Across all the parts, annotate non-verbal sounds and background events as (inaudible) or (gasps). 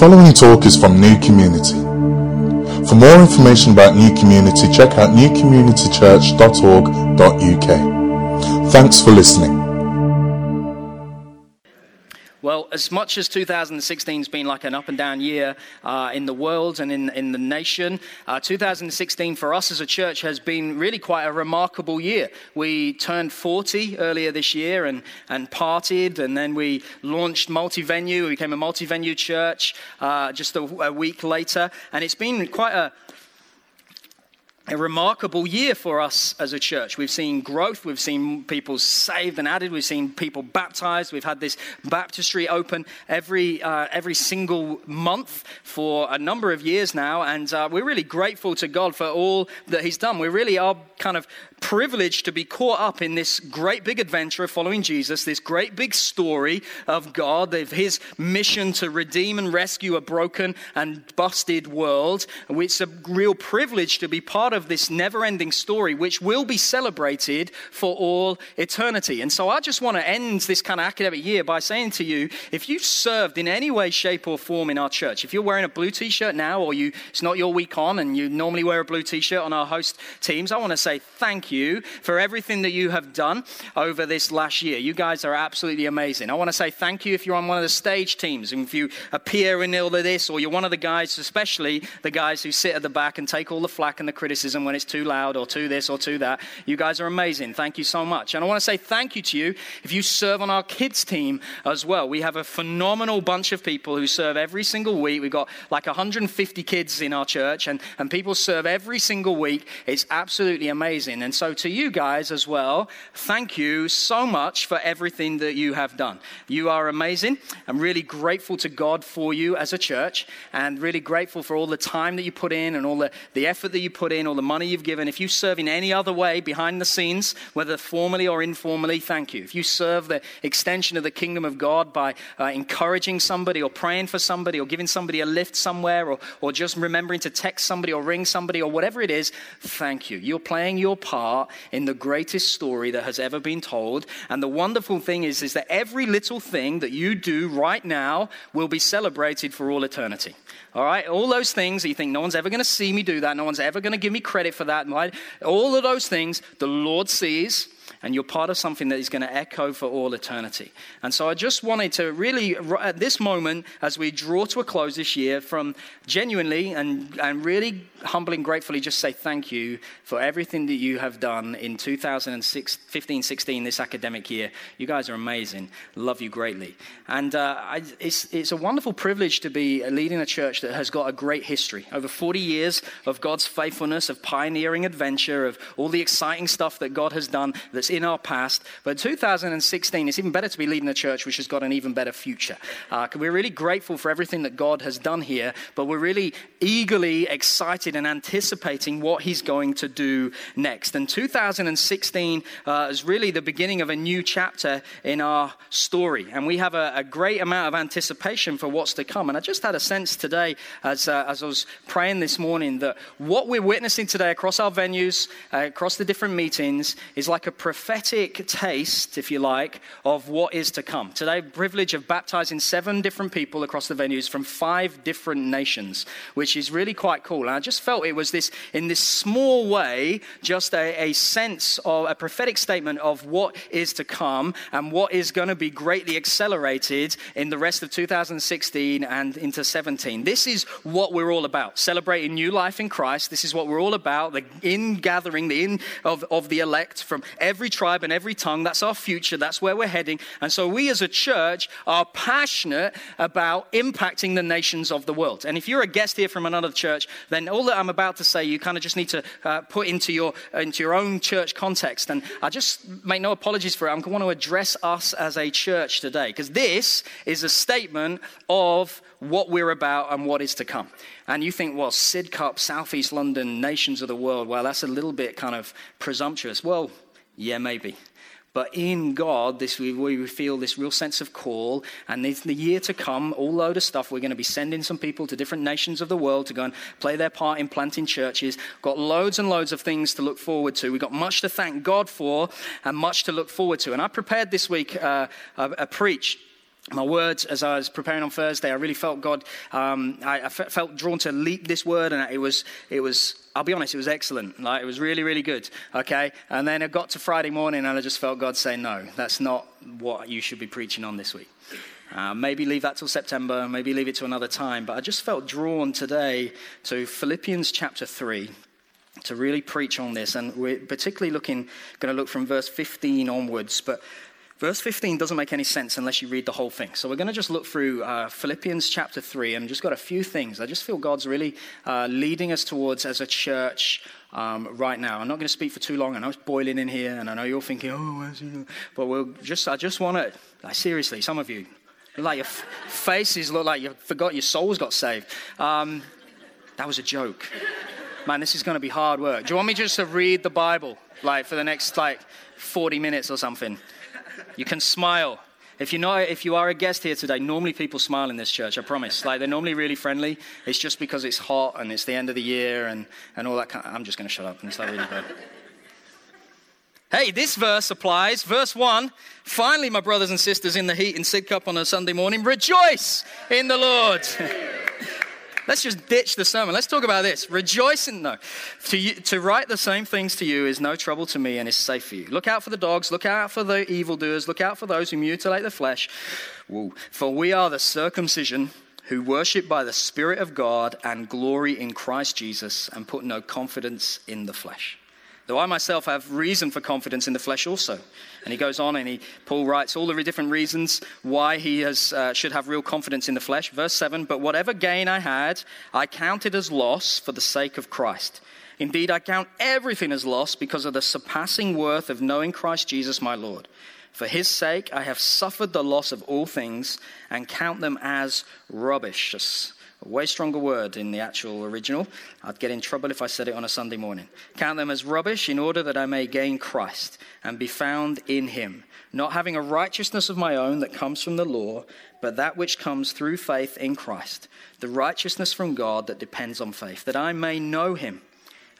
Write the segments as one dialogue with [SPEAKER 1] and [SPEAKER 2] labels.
[SPEAKER 1] following talk is from New Community. For more information about New Community, check out newcommunitychurch.org.uk. Thanks for listening.
[SPEAKER 2] Well, as much as 2016 has been like an up and down year uh, in the world and in, in the nation, uh, 2016 for us as a church has been really quite a remarkable year. We turned 40 earlier this year and, and partied, and then we launched multi venue. We became a multi venue church uh, just a, a week later, and it's been quite a, a remarkable year for us as a church. We've seen growth, we've seen people saved and added, we've seen people baptized. We've had this baptistry open every uh, every single month for a number of years now, and uh, we're really grateful to God for all that He's done. We really are kind of privileged to be caught up in this great big adventure of following Jesus, this great big story of God, of His mission to redeem and rescue a broken and busted world. It's a real privilege to be part of this never ending story, which will be celebrated for all eternity. And so I just want to end this kind of academic year by saying to you if you've served in any way, shape, or form in our church, if you're wearing a blue t shirt now, or you, it's not your week on and you normally wear a blue t shirt on our host teams, I want to say thank you for everything that you have done over this last year. You guys are absolutely amazing. I want to say thank you if you're on one of the stage teams and if you appear in all of this, or you're one of the guys, especially the guys who sit at the back and take all the flack and the criticism when it's too loud or too this or too that. You guys are amazing. Thank you so much. And I want to say thank you to you if you serve on our kids team as well. We have a phenomenal bunch of people who serve every single week. We've got like 150 kids in our church, and, and people serve every single week. It's absolutely amazing. And so, to you guys as well, thank you so much for everything that you have done. You are amazing. I'm really grateful to God for you as a church, and really grateful for all the time that you put in and all the, the effort that you put in, all the money you've given. If you serve in any other way behind the scenes, whether formally or informally, thank you. If you serve the extension of the kingdom of God by uh, encouraging somebody or praying for somebody or giving somebody a lift somewhere or, or just remembering to text somebody or ring somebody or whatever it is, thank you. You're playing your part in the greatest story that has ever been told. And the wonderful thing is, is that every little thing that you do right now will be celebrated for all eternity. All right? All those things you think no one's ever going to see me do that, no one's ever going to give me credit for that. All of those things the Lord sees and you're part of something that is going to echo for all eternity. And so I just wanted to really, at this moment, as we draw to a close this year, from genuinely and, and really humbly and gratefully just say thank you for everything that you have done in 2015 16, this academic year. You guys are amazing. Love you greatly. And uh, I, it's, it's a wonderful privilege to be leading a church that has got a great history over 40 years of God's faithfulness, of pioneering adventure, of all the exciting stuff that God has done that's in our past. But 2016, it's even better to be leading a church which has got an even better future. Uh, we're really grateful for everything that God has done here, but we're really eagerly excited and anticipating what He's going to do next. And 2016 uh, is really the beginning of a new chapter in our story. And we have a, a, great amount of anticipation for what's to come. And I just had a sense today, as, uh, as I was praying this morning, that what we're witnessing today across our venues, uh, across the different meetings, is like a prophetic taste, if you like, of what is to come. Today, privilege of baptizing seven different people across the venues from five different nations, which is really quite cool. And I just felt it was this, in this small way, just a, a sense of a prophetic statement of what is to come and what is going to be greatly accelerated in the rest of 2016 and into 17. This is what we're all about celebrating new life in Christ. This is what we're all about the in gathering, the in of, of the elect from every tribe and every tongue. That's our future. That's where we're heading. And so we as a church are passionate about impacting the nations of the world. And if you're a guest here from another church, then all that I'm about to say, you kind of just need to uh, put into your, into your own church context. And I just make no apologies for it. I want to address us as a church today because this is a statement of what we're about and what is to come. And you think, well, Sidcup, Southeast London, nations of the world, well, that's a little bit kind of presumptuous. Well, yeah, maybe. But in God, this we, we feel this real sense of call, and in the year to come, all load of stuff. We're going to be sending some people to different nations of the world to go and play their part in planting churches. Got loads and loads of things to look forward to. We've got much to thank God for, and much to look forward to. And I prepared this week uh, a, a preach my words as I was preparing on Thursday, I really felt God, um, I, I felt drawn to leap this word, and it was, it was, I'll be honest, it was excellent. Like, it was really, really good. Okay. And then it got to Friday morning, and I just felt God say, no, that's not what you should be preaching on this week. Uh, maybe leave that till September, maybe leave it to another time. But I just felt drawn today to Philippians chapter 3 to really preach on this. And we're particularly looking, going to look from verse 15 onwards. But Verse 15 doesn't make any sense unless you read the whole thing. So we're going to just look through uh, Philippians chapter 3 and just got a few things. I just feel God's really uh, leading us towards as a church um, right now. I'm not going to speak for too long. I know it's boiling in here, and I know you're thinking, oh, but we'll just, I just want to, like, seriously, some of you, like your f- faces look like you forgot your souls got saved. Um, that was a joke. Man, this is going to be hard work. Do you want me just to read the Bible, like, for the next, like, 40 minutes or something? You can smile. If you know, if you are a guest here today, normally people smile in this church. I promise. Like they're normally really friendly. It's just because it's hot and it's the end of the year and, and all that. Kind of, I'm just going to shut up and really bad. Hey, this verse applies. Verse 1 Finally, my brothers and sisters in the heat in Sidcup on a Sunday morning, rejoice in the Lord. (laughs) Let's just ditch the sermon. Let's talk about this. Rejoicing, though. To, you, to write the same things to you is no trouble to me and is safe for you. Look out for the dogs. Look out for the evildoers. Look out for those who mutilate the flesh. Woo. For we are the circumcision who worship by the Spirit of God and glory in Christ Jesus and put no confidence in the flesh. Though I myself have reason for confidence in the flesh also. And he goes on and he, Paul writes all the different reasons why he has, uh, should have real confidence in the flesh. Verse 7 But whatever gain I had, I counted as loss for the sake of Christ. Indeed, I count everything as loss because of the surpassing worth of knowing Christ Jesus my Lord. For his sake, I have suffered the loss of all things and count them as rubbish. A way stronger word in the actual original. I'd get in trouble if I said it on a Sunday morning. Count them as rubbish in order that I may gain Christ and be found in him, not having a righteousness of my own that comes from the law, but that which comes through faith in Christ, the righteousness from God that depends on faith, that I may know him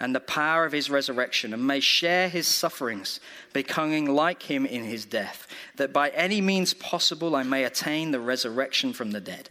[SPEAKER 2] and the power of his resurrection, and may share his sufferings, becoming like him in his death, that by any means possible I may attain the resurrection from the dead.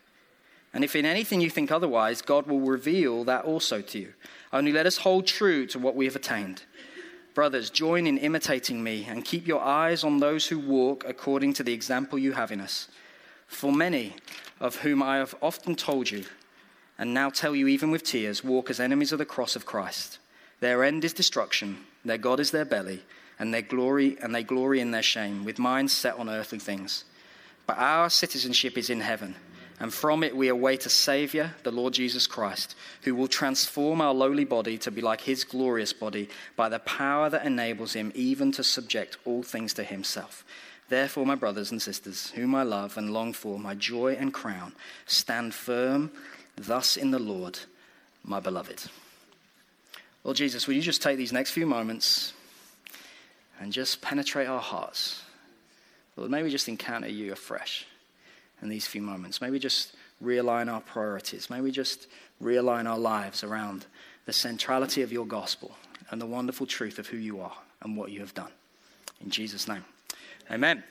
[SPEAKER 2] And if in anything you think otherwise, God will reveal that also to you. Only let us hold true to what we have attained. Brothers, join in imitating me and keep your eyes on those who walk according to the example you have in us. For many of whom I have often told you, and now tell you even with tears, walk as enemies of the cross of Christ. Their end is destruction, their God is their belly, and their glory and they glory in their shame, with minds set on earthly things. But our citizenship is in heaven and from it we await a Savior, the Lord Jesus Christ, who will transform our lowly body to be like his glorious body by the power that enables him even to subject all things to himself. Therefore, my brothers and sisters, whom I love and long for, my joy and crown, stand firm thus in the Lord, my beloved. Lord Jesus, will you just take these next few moments and just penetrate our hearts? Lord, may we just encounter you afresh in these few moments. May we just realign our priorities. May we just realign our lives around the centrality of your gospel and the wonderful truth of who you are and what you have done. In Jesus' name, amen.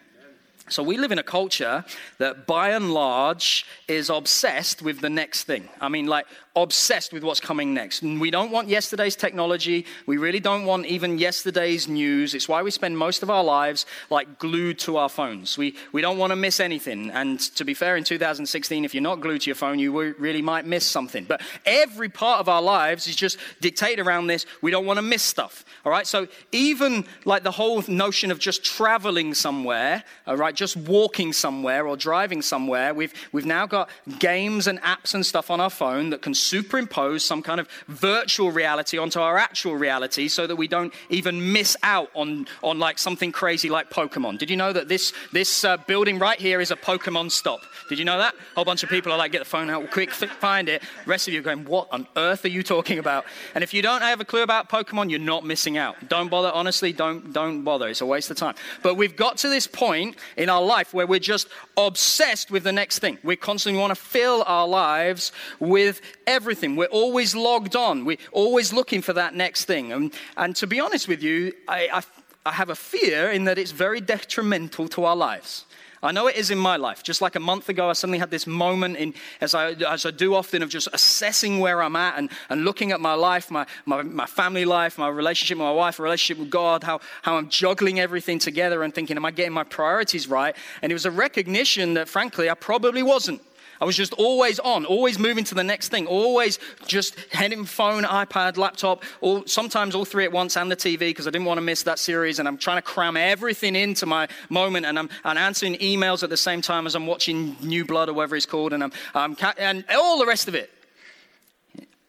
[SPEAKER 2] So, we live in a culture that by and large is obsessed with the next thing. I mean, like, obsessed with what's coming next. We don't want yesterday's technology. We really don't want even yesterday's news. It's why we spend most of our lives like glued to our phones. We, we don't want to miss anything. And to be fair, in 2016, if you're not glued to your phone, you really might miss something. But every part of our lives is just dictated around this. We don't want to miss stuff. All right. So even like the whole notion of just traveling somewhere, all right, right, just walking somewhere or driving somewhere, we've, we've now got games and apps and stuff on our phone that can superimpose some kind of virtual reality onto our actual reality so that we don't even miss out on, on like something crazy like Pokemon. Did you know that this, this uh, building right here is a Pokemon stop? Did you know that? A whole bunch of people are like, get the phone out quick, find it. The rest of you are going, what on earth are you talking about? And if you don't have a clue about Pokemon, you're not missing out. Don't bother, honestly, don't, don't bother. It's a waste of time. But we've got to this point in our life where we're just obsessed with the next thing. We constantly want to fill our lives with everything. We're always logged on. We're always looking for that next thing. And, and to be honest with you, I, I, I have a fear in that it's very detrimental to our lives. I know it is in my life. Just like a month ago, I suddenly had this moment, in, as, I, as I do often, of just assessing where I'm at and, and looking at my life, my, my, my family life, my relationship with my wife, relationship with God, how, how I'm juggling everything together and thinking, am I getting my priorities right? And it was a recognition that, frankly, I probably wasn't. I was just always on, always moving to the next thing, always just heading phone, iPad, laptop, or sometimes all three at once and the TV because I didn't want to miss that series. And I'm trying to cram everything into my moment and I'm, answering emails at the same time as I'm watching New Blood or whatever it's called and, I'm, I'm and all the rest of it.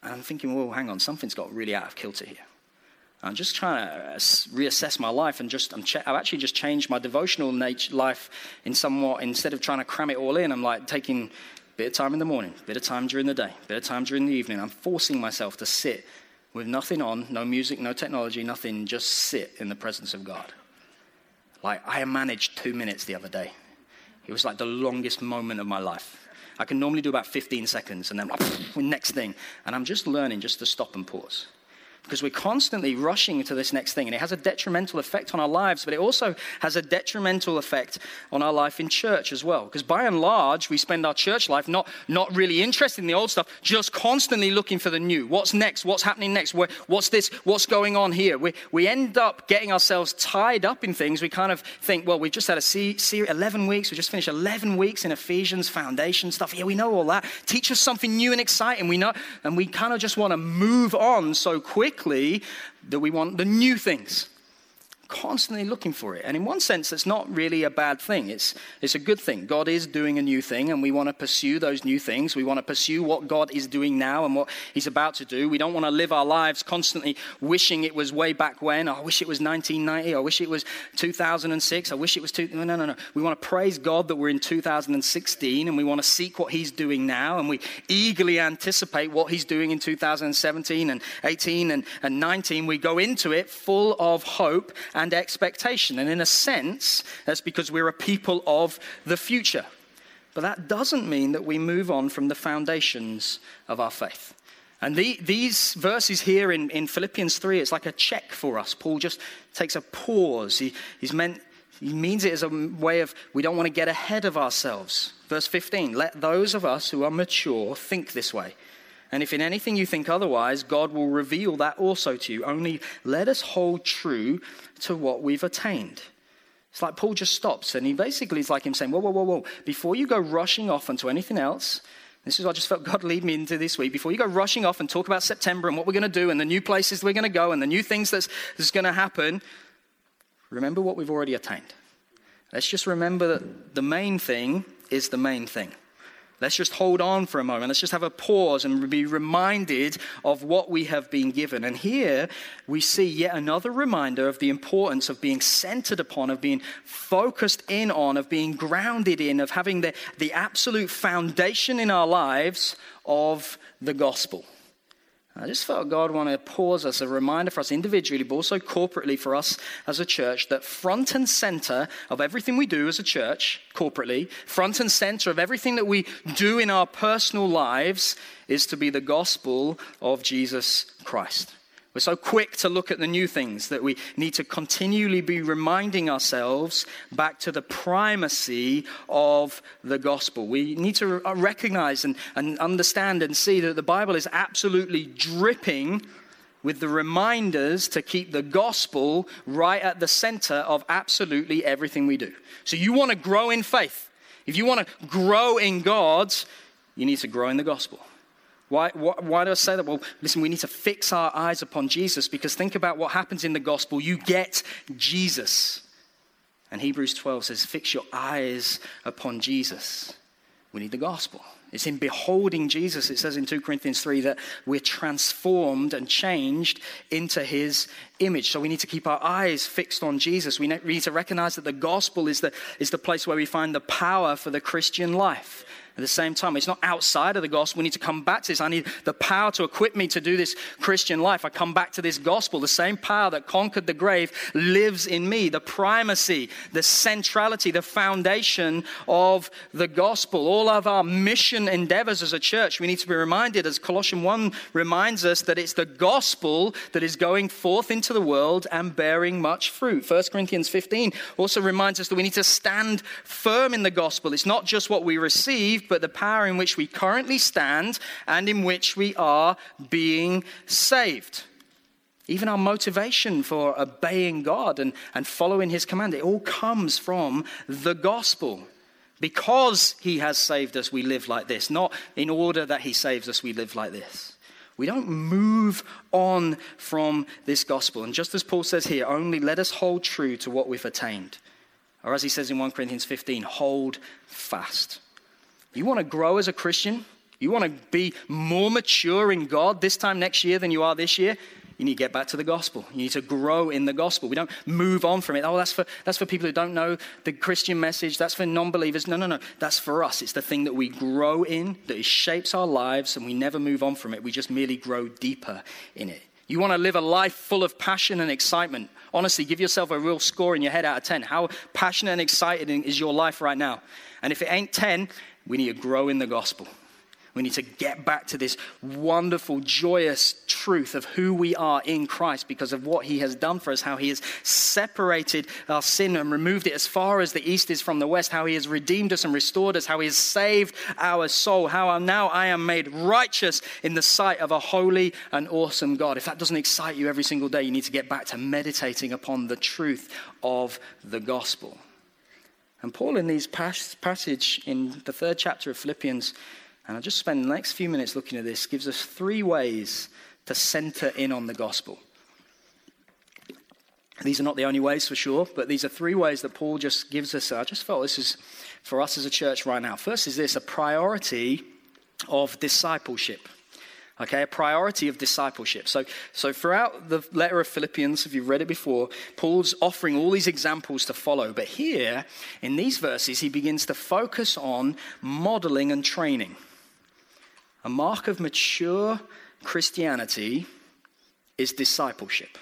[SPEAKER 2] And I'm thinking, well, hang on, something's got really out of kilter here. I'm just trying to uh, reassess my life and just, I'm I've actually just changed my devotional nature, life in somewhat, instead of trying to cram it all in, I'm like taking Bit of time in the morning, bit of time during the day, bit of time during the evening. I'm forcing myself to sit with nothing on, no music, no technology, nothing, just sit in the presence of God. Like, I managed two minutes the other day. It was like the longest moment of my life. I can normally do about 15 seconds and then like, (laughs) next thing. And I'm just learning just to stop and pause because we're constantly rushing to this next thing. And it has a detrimental effect on our lives, but it also has a detrimental effect on our life in church as well. Because by and large, we spend our church life not, not really interested in the old stuff, just constantly looking for the new. What's next? What's happening next? What's this? What's going on here? We, we end up getting ourselves tied up in things. We kind of think, well, we've just had a series, 11 weeks. We just finished 11 weeks in Ephesians foundation stuff. Yeah, we know all that. Teach us something new and exciting. We know, and we kind of just want to move on so quick quickly that we want the new things constantly looking for it. And in one sense, that's not really a bad thing. It's, it's a good thing. God is doing a new thing, and we want to pursue those new things. We want to pursue what God is doing now and what He's about to do. We don't want to live our lives constantly wishing it was way back when. Oh, I wish it was 1990. I wish it was 2006. I wish it was two. No, no, no. We want to praise God that we're in 2016, and we want to seek what He's doing now, and we eagerly anticipate what He's doing in 2017 and 18 and, and 19. We go into it full of hope and expectation. And in a sense, that's because we're a people of the future. But that doesn't mean that we move on from the foundations of our faith. And the, these verses here in, in Philippians 3, it's like a check for us. Paul just takes a pause. He, meant, he means it as a way of we don't want to get ahead of ourselves. Verse 15 let those of us who are mature think this way. And if in anything you think otherwise, God will reveal that also to you. Only let us hold true to what we've attained. It's like Paul just stops and he basically is like him saying, Whoa, whoa, whoa, whoa. Before you go rushing off onto anything else, this is what I just felt God (laughs) lead me into this week. Before you go rushing off and talk about September and what we're going to do and the new places we're going to go and the new things that's, that's going to happen, remember what we've already attained. Let's just remember that the main thing is the main thing. Let's just hold on for a moment. Let's just have a pause and be reminded of what we have been given. And here we see yet another reminder of the importance of being centered upon, of being focused in on, of being grounded in, of having the, the absolute foundation in our lives of the gospel. I just felt God wanted to pause us, a reminder for us individually, but also corporately for us as a church, that front and center of everything we do as a church, corporately, front and center of everything that we do in our personal lives is to be the gospel of Jesus Christ. We're so quick to look at the new things that we need to continually be reminding ourselves back to the primacy of the gospel. We need to recognize and, and understand and see that the Bible is absolutely dripping with the reminders to keep the gospel right at the center of absolutely everything we do. So, you want to grow in faith. If you want to grow in God, you need to grow in the gospel. Why, why, why, do I say that? Well, listen, we need to fix our eyes upon Jesus because think about what happens in the gospel. You get Jesus. And Hebrews 12 says, Fix your eyes upon Jesus. We need the gospel. It's in beholding Jesus, it says in 2 Corinthians 3 that we're transformed and changed into his image. So we need to keep our eyes fixed on Jesus. We need to recognize that the gospel is the, is the place where we find the power for the Christian life. At the same time, it's not outside of the gospel. We need to come back to this. I need the power to equip me to do this Christian life. I come back to this gospel. The same power that conquered the grave lives in me. The primacy, the centrality, the foundation of the gospel. All of our mission endeavors as a church, we need to be reminded, as Colossians 1 reminds us, that it's the gospel that is going forth into the world and bearing much fruit. 1 Corinthians 15 also reminds us that we need to stand firm in the gospel. It's not just what we receive but the power in which we currently stand and in which we are being saved. Even our motivation for obeying God and, and following His command, it all comes from the gospel. Because He has saved us, we live like this. Not in order that He saves us, we live like this. We don't move on from this gospel. And just as Paul says here, only let us hold true to what we've attained. Or as he says in 1 Corinthians 15, hold fast. You want to grow as a Christian? You want to be more mature in God this time next year than you are this year? You need to get back to the gospel. You need to grow in the gospel. We don't move on from it. Oh, that's for, that's for people who don't know the Christian message. That's for non believers. No, no, no. That's for us. It's the thing that we grow in, that shapes our lives, and we never move on from it. We just merely grow deeper in it. You want to live a life full of passion and excitement. Honestly, give yourself a real score in your head out of 10. How passionate and exciting is your life right now? And if it ain't 10, we need to grow in the gospel. We need to get back to this wonderful, joyous truth of who we are in Christ because of what He has done for us, how He has separated our sin and removed it as far as the east is from the west, how He has redeemed us and restored us, how He has saved our soul, how now I am made righteous in the sight of a holy and awesome God. If that doesn't excite you every single day, you need to get back to meditating upon the truth of the gospel. And Paul, in these passage in the third chapter of Philippians, and I'll just spend the next few minutes looking at this, gives us three ways to center in on the gospel. These are not the only ways for sure, but these are three ways that Paul just gives us. I just felt this is for us as a church right now. First is this a priority of discipleship. Okay, a priority of discipleship. So, so throughout the letter of Philippians, if you've read it before, Paul's offering all these examples to follow. But here, in these verses, he begins to focus on modeling and training. A mark of mature Christianity is discipleship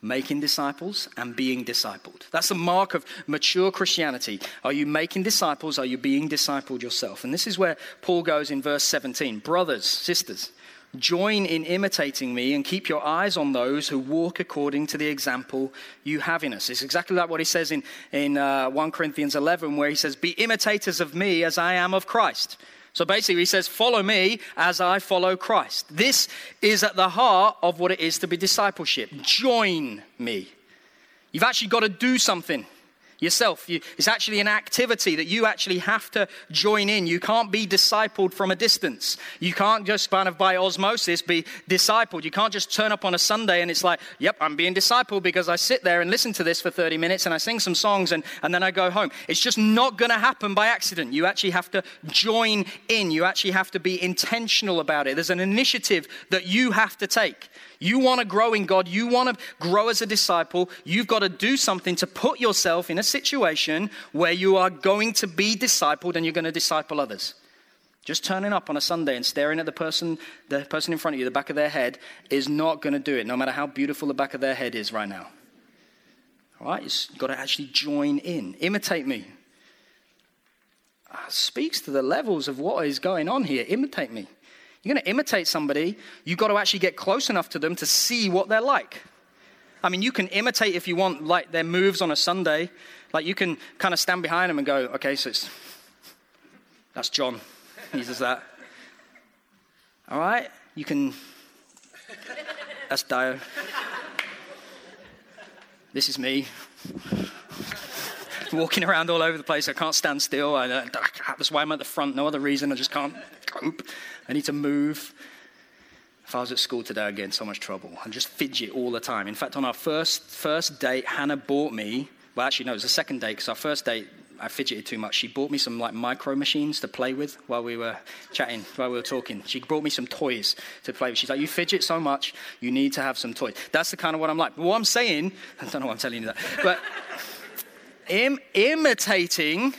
[SPEAKER 2] making disciples and being discipled. That's a mark of mature Christianity. Are you making disciples? Are you being discipled yourself? And this is where Paul goes in verse 17 Brothers, sisters, Join in imitating me and keep your eyes on those who walk according to the example you have in us. It's exactly like what he says in, in uh, 1 Corinthians 11, where he says, Be imitators of me as I am of Christ. So basically, he says, Follow me as I follow Christ. This is at the heart of what it is to be discipleship. Join me. You've actually got to do something yourself. You, it's actually an activity that you actually have to join in. You can't be discipled from a distance. You can't just kind of by osmosis be discipled. You can't just turn up on a Sunday and it's like, yep, I'm being discipled because I sit there and listen to this for 30 minutes and I sing some songs and, and then I go home. It's just not going to happen by accident. You actually have to join in. You actually have to be intentional about it. There's an initiative that you have to take. You want to grow in God, you want to grow as a disciple, you've got to do something to put yourself in a situation where you are going to be discipled and you're going to disciple others. Just turning up on a Sunday and staring at the person, the person in front of you, the back of their head, is not going to do it, no matter how beautiful the back of their head is right now. All right, you've got to actually join in. Imitate me. Uh, speaks to the levels of what is going on here. Imitate me. You're going to imitate somebody, you've got to actually get close enough to them to see what they're like. I mean, you can imitate if you want, like their moves on a Sunday. Like you can kind of stand behind them and go, okay, so it's that's John. He does that. All right? You can. That's Dio. This is me. Walking around all over the place. I can't stand still. I, that's why I'm at the front. No other reason. I just can't cope. I need to move. If I was at school today, I'd get in so much trouble. I just fidget all the time. In fact, on our first, first date, Hannah bought me Well, actually, no, it was the second date because our first date, I fidgeted too much. She bought me some like micro machines to play with while we were chatting, while we were talking. She brought me some toys to play with. She's like, You fidget so much, you need to have some toys. That's the kind of what I'm like. But what I'm saying, (laughs) I don't know why I'm telling you that, but Im- imitating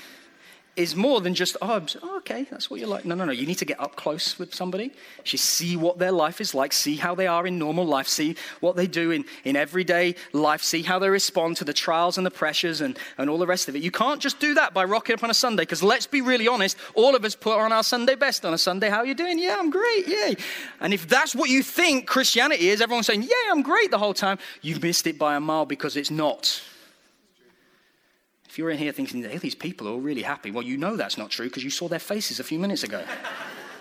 [SPEAKER 2] is more than just, oh, oh, okay, that's what you're like. No, no, no. You need to get up close with somebody. You see what their life is like, see how they are in normal life, see what they do in, in everyday life, see how they respond to the trials and the pressures and, and all the rest of it. You can't just do that by rocking up on a Sunday, because let's be really honest, all of us put on our Sunday best on a Sunday. How are you doing? Yeah, I'm great, yay. And if that's what you think Christianity is, everyone's saying, yeah, I'm great the whole time, you've missed it by a mile because it's not. You're in here thinking, hey, these people are all really happy, well, you know that's not true because you saw their faces a few minutes ago.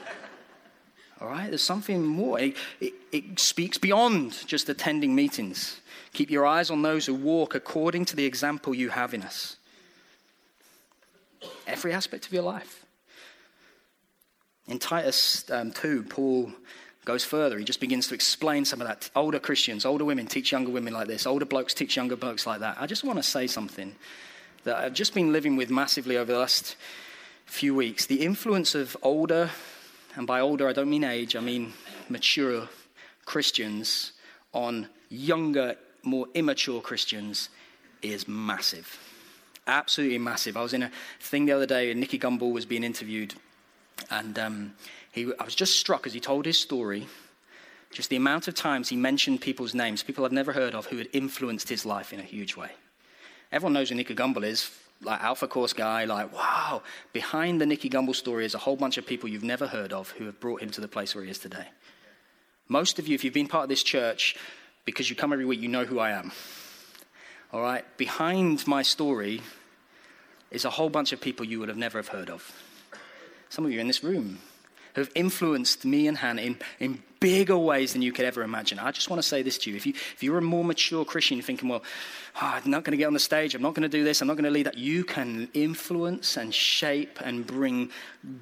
[SPEAKER 2] (laughs) all right? There's something more. It, it, it speaks beyond just attending meetings. Keep your eyes on those who walk according to the example you have in us. Every aspect of your life. In Titus um, 2, Paul goes further. He just begins to explain some of that. Older Christians, older women teach younger women like this. Older blokes teach younger blokes like that. I just want to say something that I've just been living with massively over the last few weeks. The influence of older, and by older I don't mean age, I mean mature Christians on younger, more immature Christians is massive. Absolutely massive. I was in a thing the other day, and Nicky Gumbel was being interviewed, and um, he, I was just struck as he told his story. Just the amount of times he mentioned people's names, people I've never heard of, who had influenced his life in a huge way. Everyone knows who Nicky Gumbel is, like Alpha Course guy, like, wow. Behind the Nicky Gumbel story is a whole bunch of people you've never heard of who have brought him to the place where he is today. Most of you, if you've been part of this church, because you come every week, you know who I am. All right? Behind my story is a whole bunch of people you would have never have heard of. Some of you in this room have influenced me and Hannah in, in bigger ways than you could ever imagine. I just want to say this to you. If, you, if you're a more mature Christian, thinking, well, oh, I'm not going to get on the stage, I'm not going to do this, I'm not going to lead that, you can influence and shape and bring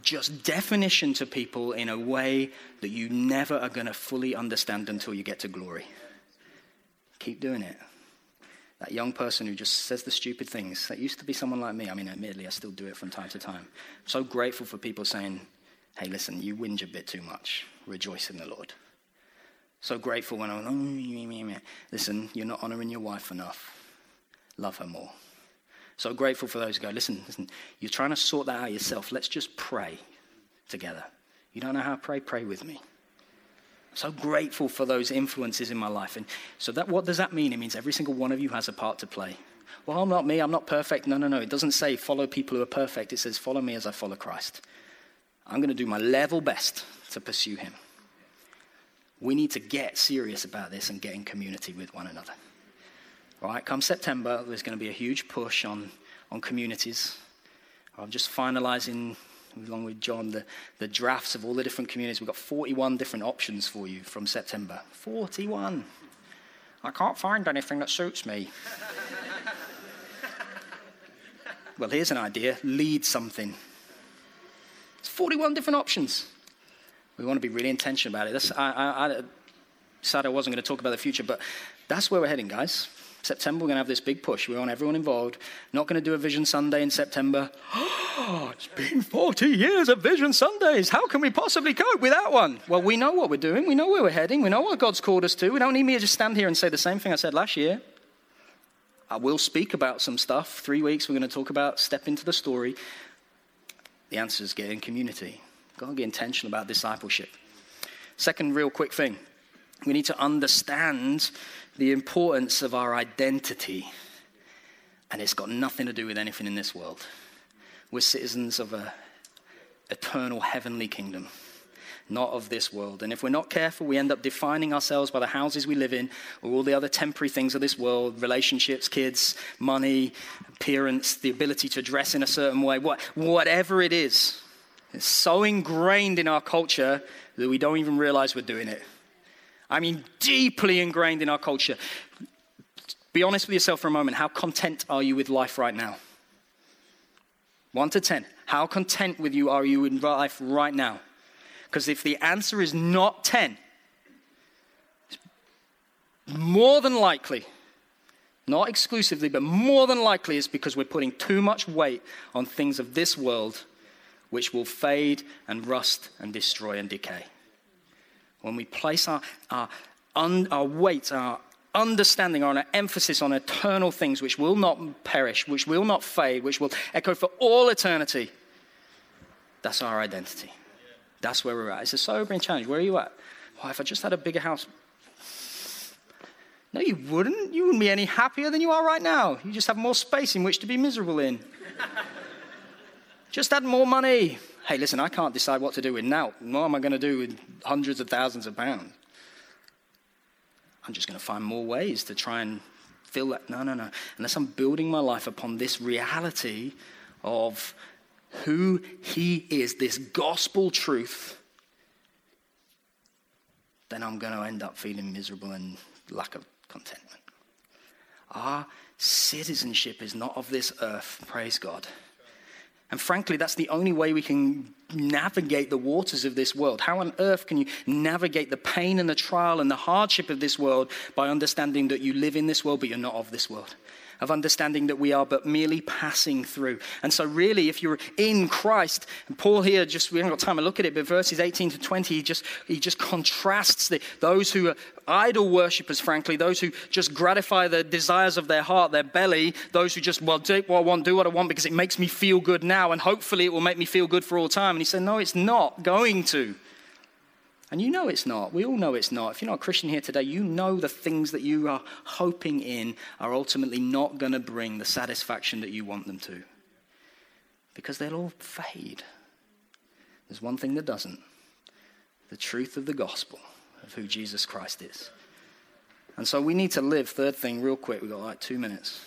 [SPEAKER 2] just definition to people in a way that you never are going to fully understand until you get to glory. Keep doing it. That young person who just says the stupid things. That used to be someone like me. I mean, admittedly, I still do it from time to time. I'm so grateful for people saying, hey, listen, you whinge a bit too much. Rejoice in the Lord. So grateful when I'm, oh, listen, you're not honoring your wife enough. Love her more. So grateful for those who go, listen, listen, you're trying to sort that out yourself. Let's just pray together. You don't know how to pray? Pray with me. So grateful for those influences in my life. And so that what does that mean? It means every single one of you has a part to play. Well, I'm not me, I'm not perfect. No, no, no. It doesn't say follow people who are perfect. It says follow me as I follow Christ. I'm going to do my level best to pursue him. We need to get serious about this and get in community with one another. All right, come September, there's going to be a huge push on, on communities. I'm just finalizing, along with John, the, the drafts of all the different communities. We've got 41 different options for you from September. 41. I can't find anything that suits me. (laughs) well, here's an idea lead something. It's 41 different options. We want to be really intentional about it. That's, I, I, I I wasn't going to talk about the future, but that's where we're heading, guys. September, we're going to have this big push. We want everyone involved. Not going to do a Vision Sunday in September. Oh, (gasps) it's been 40 years of Vision Sundays. How can we possibly cope with that one? Well, we know what we're doing. We know where we're heading. We know what God's called us to. We don't need me to just stand here and say the same thing I said last year. I will speak about some stuff. Three weeks, we're going to talk about step into the story. The answer is get in community. Got to be intentional about discipleship. Second, real quick thing we need to understand the importance of our identity. And it's got nothing to do with anything in this world. We're citizens of an eternal heavenly kingdom, not of this world. And if we're not careful, we end up defining ourselves by the houses we live in or all the other temporary things of this world relationships, kids, money, appearance, the ability to dress in a certain way, what, whatever it is. It's so ingrained in our culture that we don't even realize we're doing it. I mean, deeply ingrained in our culture. Be honest with yourself for a moment. How content are you with life right now? One to ten. How content with you are you in life right now? Because if the answer is not 10, more than likely Not exclusively, but more than likely it's because we're putting too much weight on things of this world which will fade and rust and destroy and decay. When we place our, our, un, our weight, our understanding, our emphasis on eternal things which will not perish, which will not fade, which will echo for all eternity, that's our identity. That's where we're at. It's a sobering challenge. Where are you at? Well, if I just had a bigger house, no, you wouldn't. You wouldn't be any happier than you are right now. You just have more space in which to be miserable in. (laughs) just add more money. Hey, listen, I can't decide what to do with now. What am I going to do with hundreds of thousands of pounds? I'm just going to find more ways to try and fill that. No, no, no. Unless I'm building my life upon this reality of who He is, this gospel truth, then I'm going to end up feeling miserable and lack of contentment. Our citizenship is not of this earth, praise God. And frankly, that's the only way we can navigate the waters of this world. How on earth can you navigate the pain and the trial and the hardship of this world by understanding that you live in this world, but you're not of this world? Of understanding that we are but merely passing through. And so, really, if you're in Christ, and Paul here just, we haven't got time to look at it, but verses 18 to 20, he just, he just contrasts the, those who are idol worshippers, frankly, those who just gratify the desires of their heart, their belly, those who just, well, take what I want, do what I want because it makes me feel good now, and hopefully it will make me feel good for all time. And he said, no, it's not going to. And you know it's not. We all know it's not. If you're not a Christian here today, you know the things that you are hoping in are ultimately not going to bring the satisfaction that you want them to. Because they'll all fade. There's one thing that doesn't the truth of the gospel of who Jesus Christ is. And so we need to live, third thing, real quick, we've got like two minutes.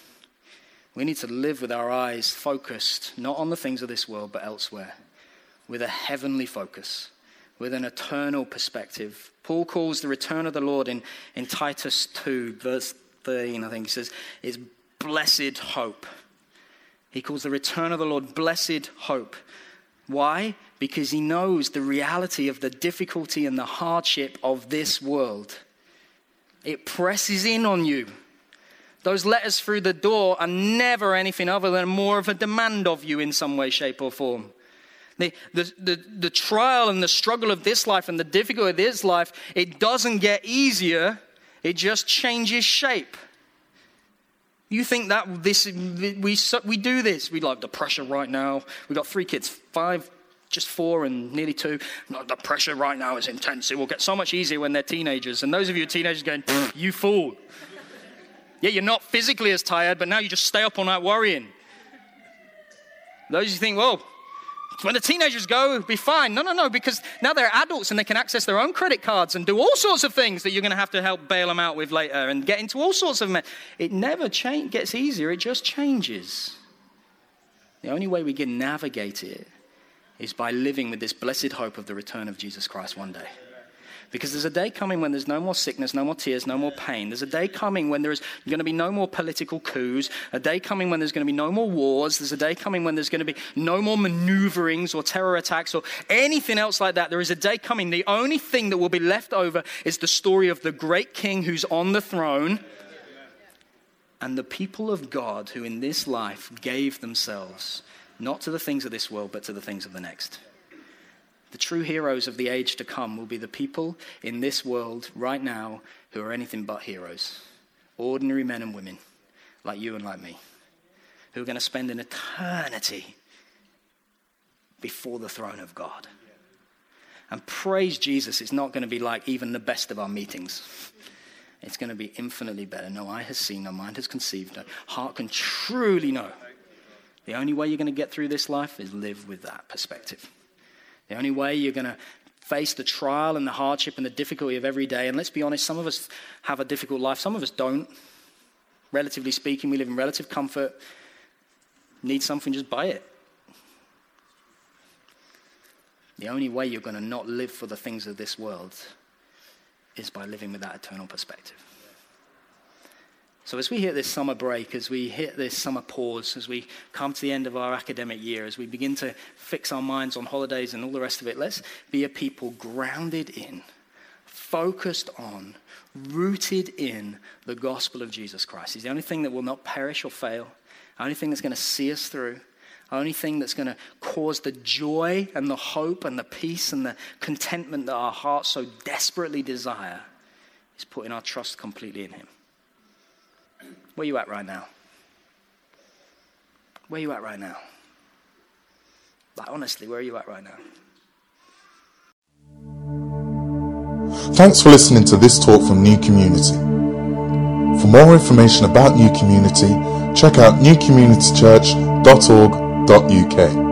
[SPEAKER 2] We need to live with our eyes focused not on the things of this world, but elsewhere, with a heavenly focus with an eternal perspective. Paul calls the return of the Lord in, in Titus 2, verse 13, I think he says, is blessed hope. He calls the return of the Lord blessed hope. Why? Because he knows the reality of the difficulty and the hardship of this world. It presses in on you. Those letters through the door are never anything other than more of a demand of you in some way, shape, or form. The, the, the, the trial and the struggle of this life and the difficulty of this life, it doesn't get easier, it just changes shape. You think that this we we do this? We like the pressure right now. We got three kids, five, just four, and nearly two. The pressure right now is intense. It will get so much easier when they're teenagers. And those of you teenagers going, you fool. Yeah, you're not physically as tired, but now you just stay up all night worrying. Those you think, well, when the teenagers go, it'll be fine. No, no, no, because now they're adults and they can access their own credit cards and do all sorts of things that you're going to have to help bail them out with later and get into all sorts of. Me- it never change, gets easier, it just changes. The only way we can navigate it is by living with this blessed hope of the return of Jesus Christ one day. Because there's a day coming when there's no more sickness, no more tears, no more pain. There's a day coming when there's going to be no more political coups, a day coming when there's going to be no more wars. There's a day coming when there's going to be no more maneuverings or terror attacks or anything else like that. There is a day coming. The only thing that will be left over is the story of the great king who's on the throne and the people of God who in this life gave themselves not to the things of this world, but to the things of the next. The true heroes of the age to come will be the people in this world right now who are anything but heroes. Ordinary men and women like you and like me, who are going to spend an eternity before the throne of God. And praise Jesus, it's not going to be like even the best of our meetings. It's going to be infinitely better. No eye has seen, no mind has conceived, no heart can truly know. The only way you're going to get through this life is live with that perspective. The only way you're going to face the trial and the hardship and the difficulty of every day, and let's be honest, some of us have a difficult life, some of us don't. Relatively speaking, we live in relative comfort. Need something, just buy it. The only way you're going to not live for the things of this world is by living with that eternal perspective. So, as we hit this summer break, as we hit this summer pause, as we come to the end of our academic year, as we begin to fix our minds on holidays and all the rest of it, let's be a people grounded in, focused on, rooted in the gospel of Jesus Christ. He's the only thing that will not perish or fail, the only thing that's going to see us through, the only thing that's going to cause the joy and the hope and the peace and the contentment that our hearts so desperately desire is putting our trust completely in Him. Where are you at right now? Where are you at right now? Like, honestly, where are you at right now?
[SPEAKER 1] Thanks for listening to this talk from New Community. For more information about New Community, check out newcommunitychurch.org.uk.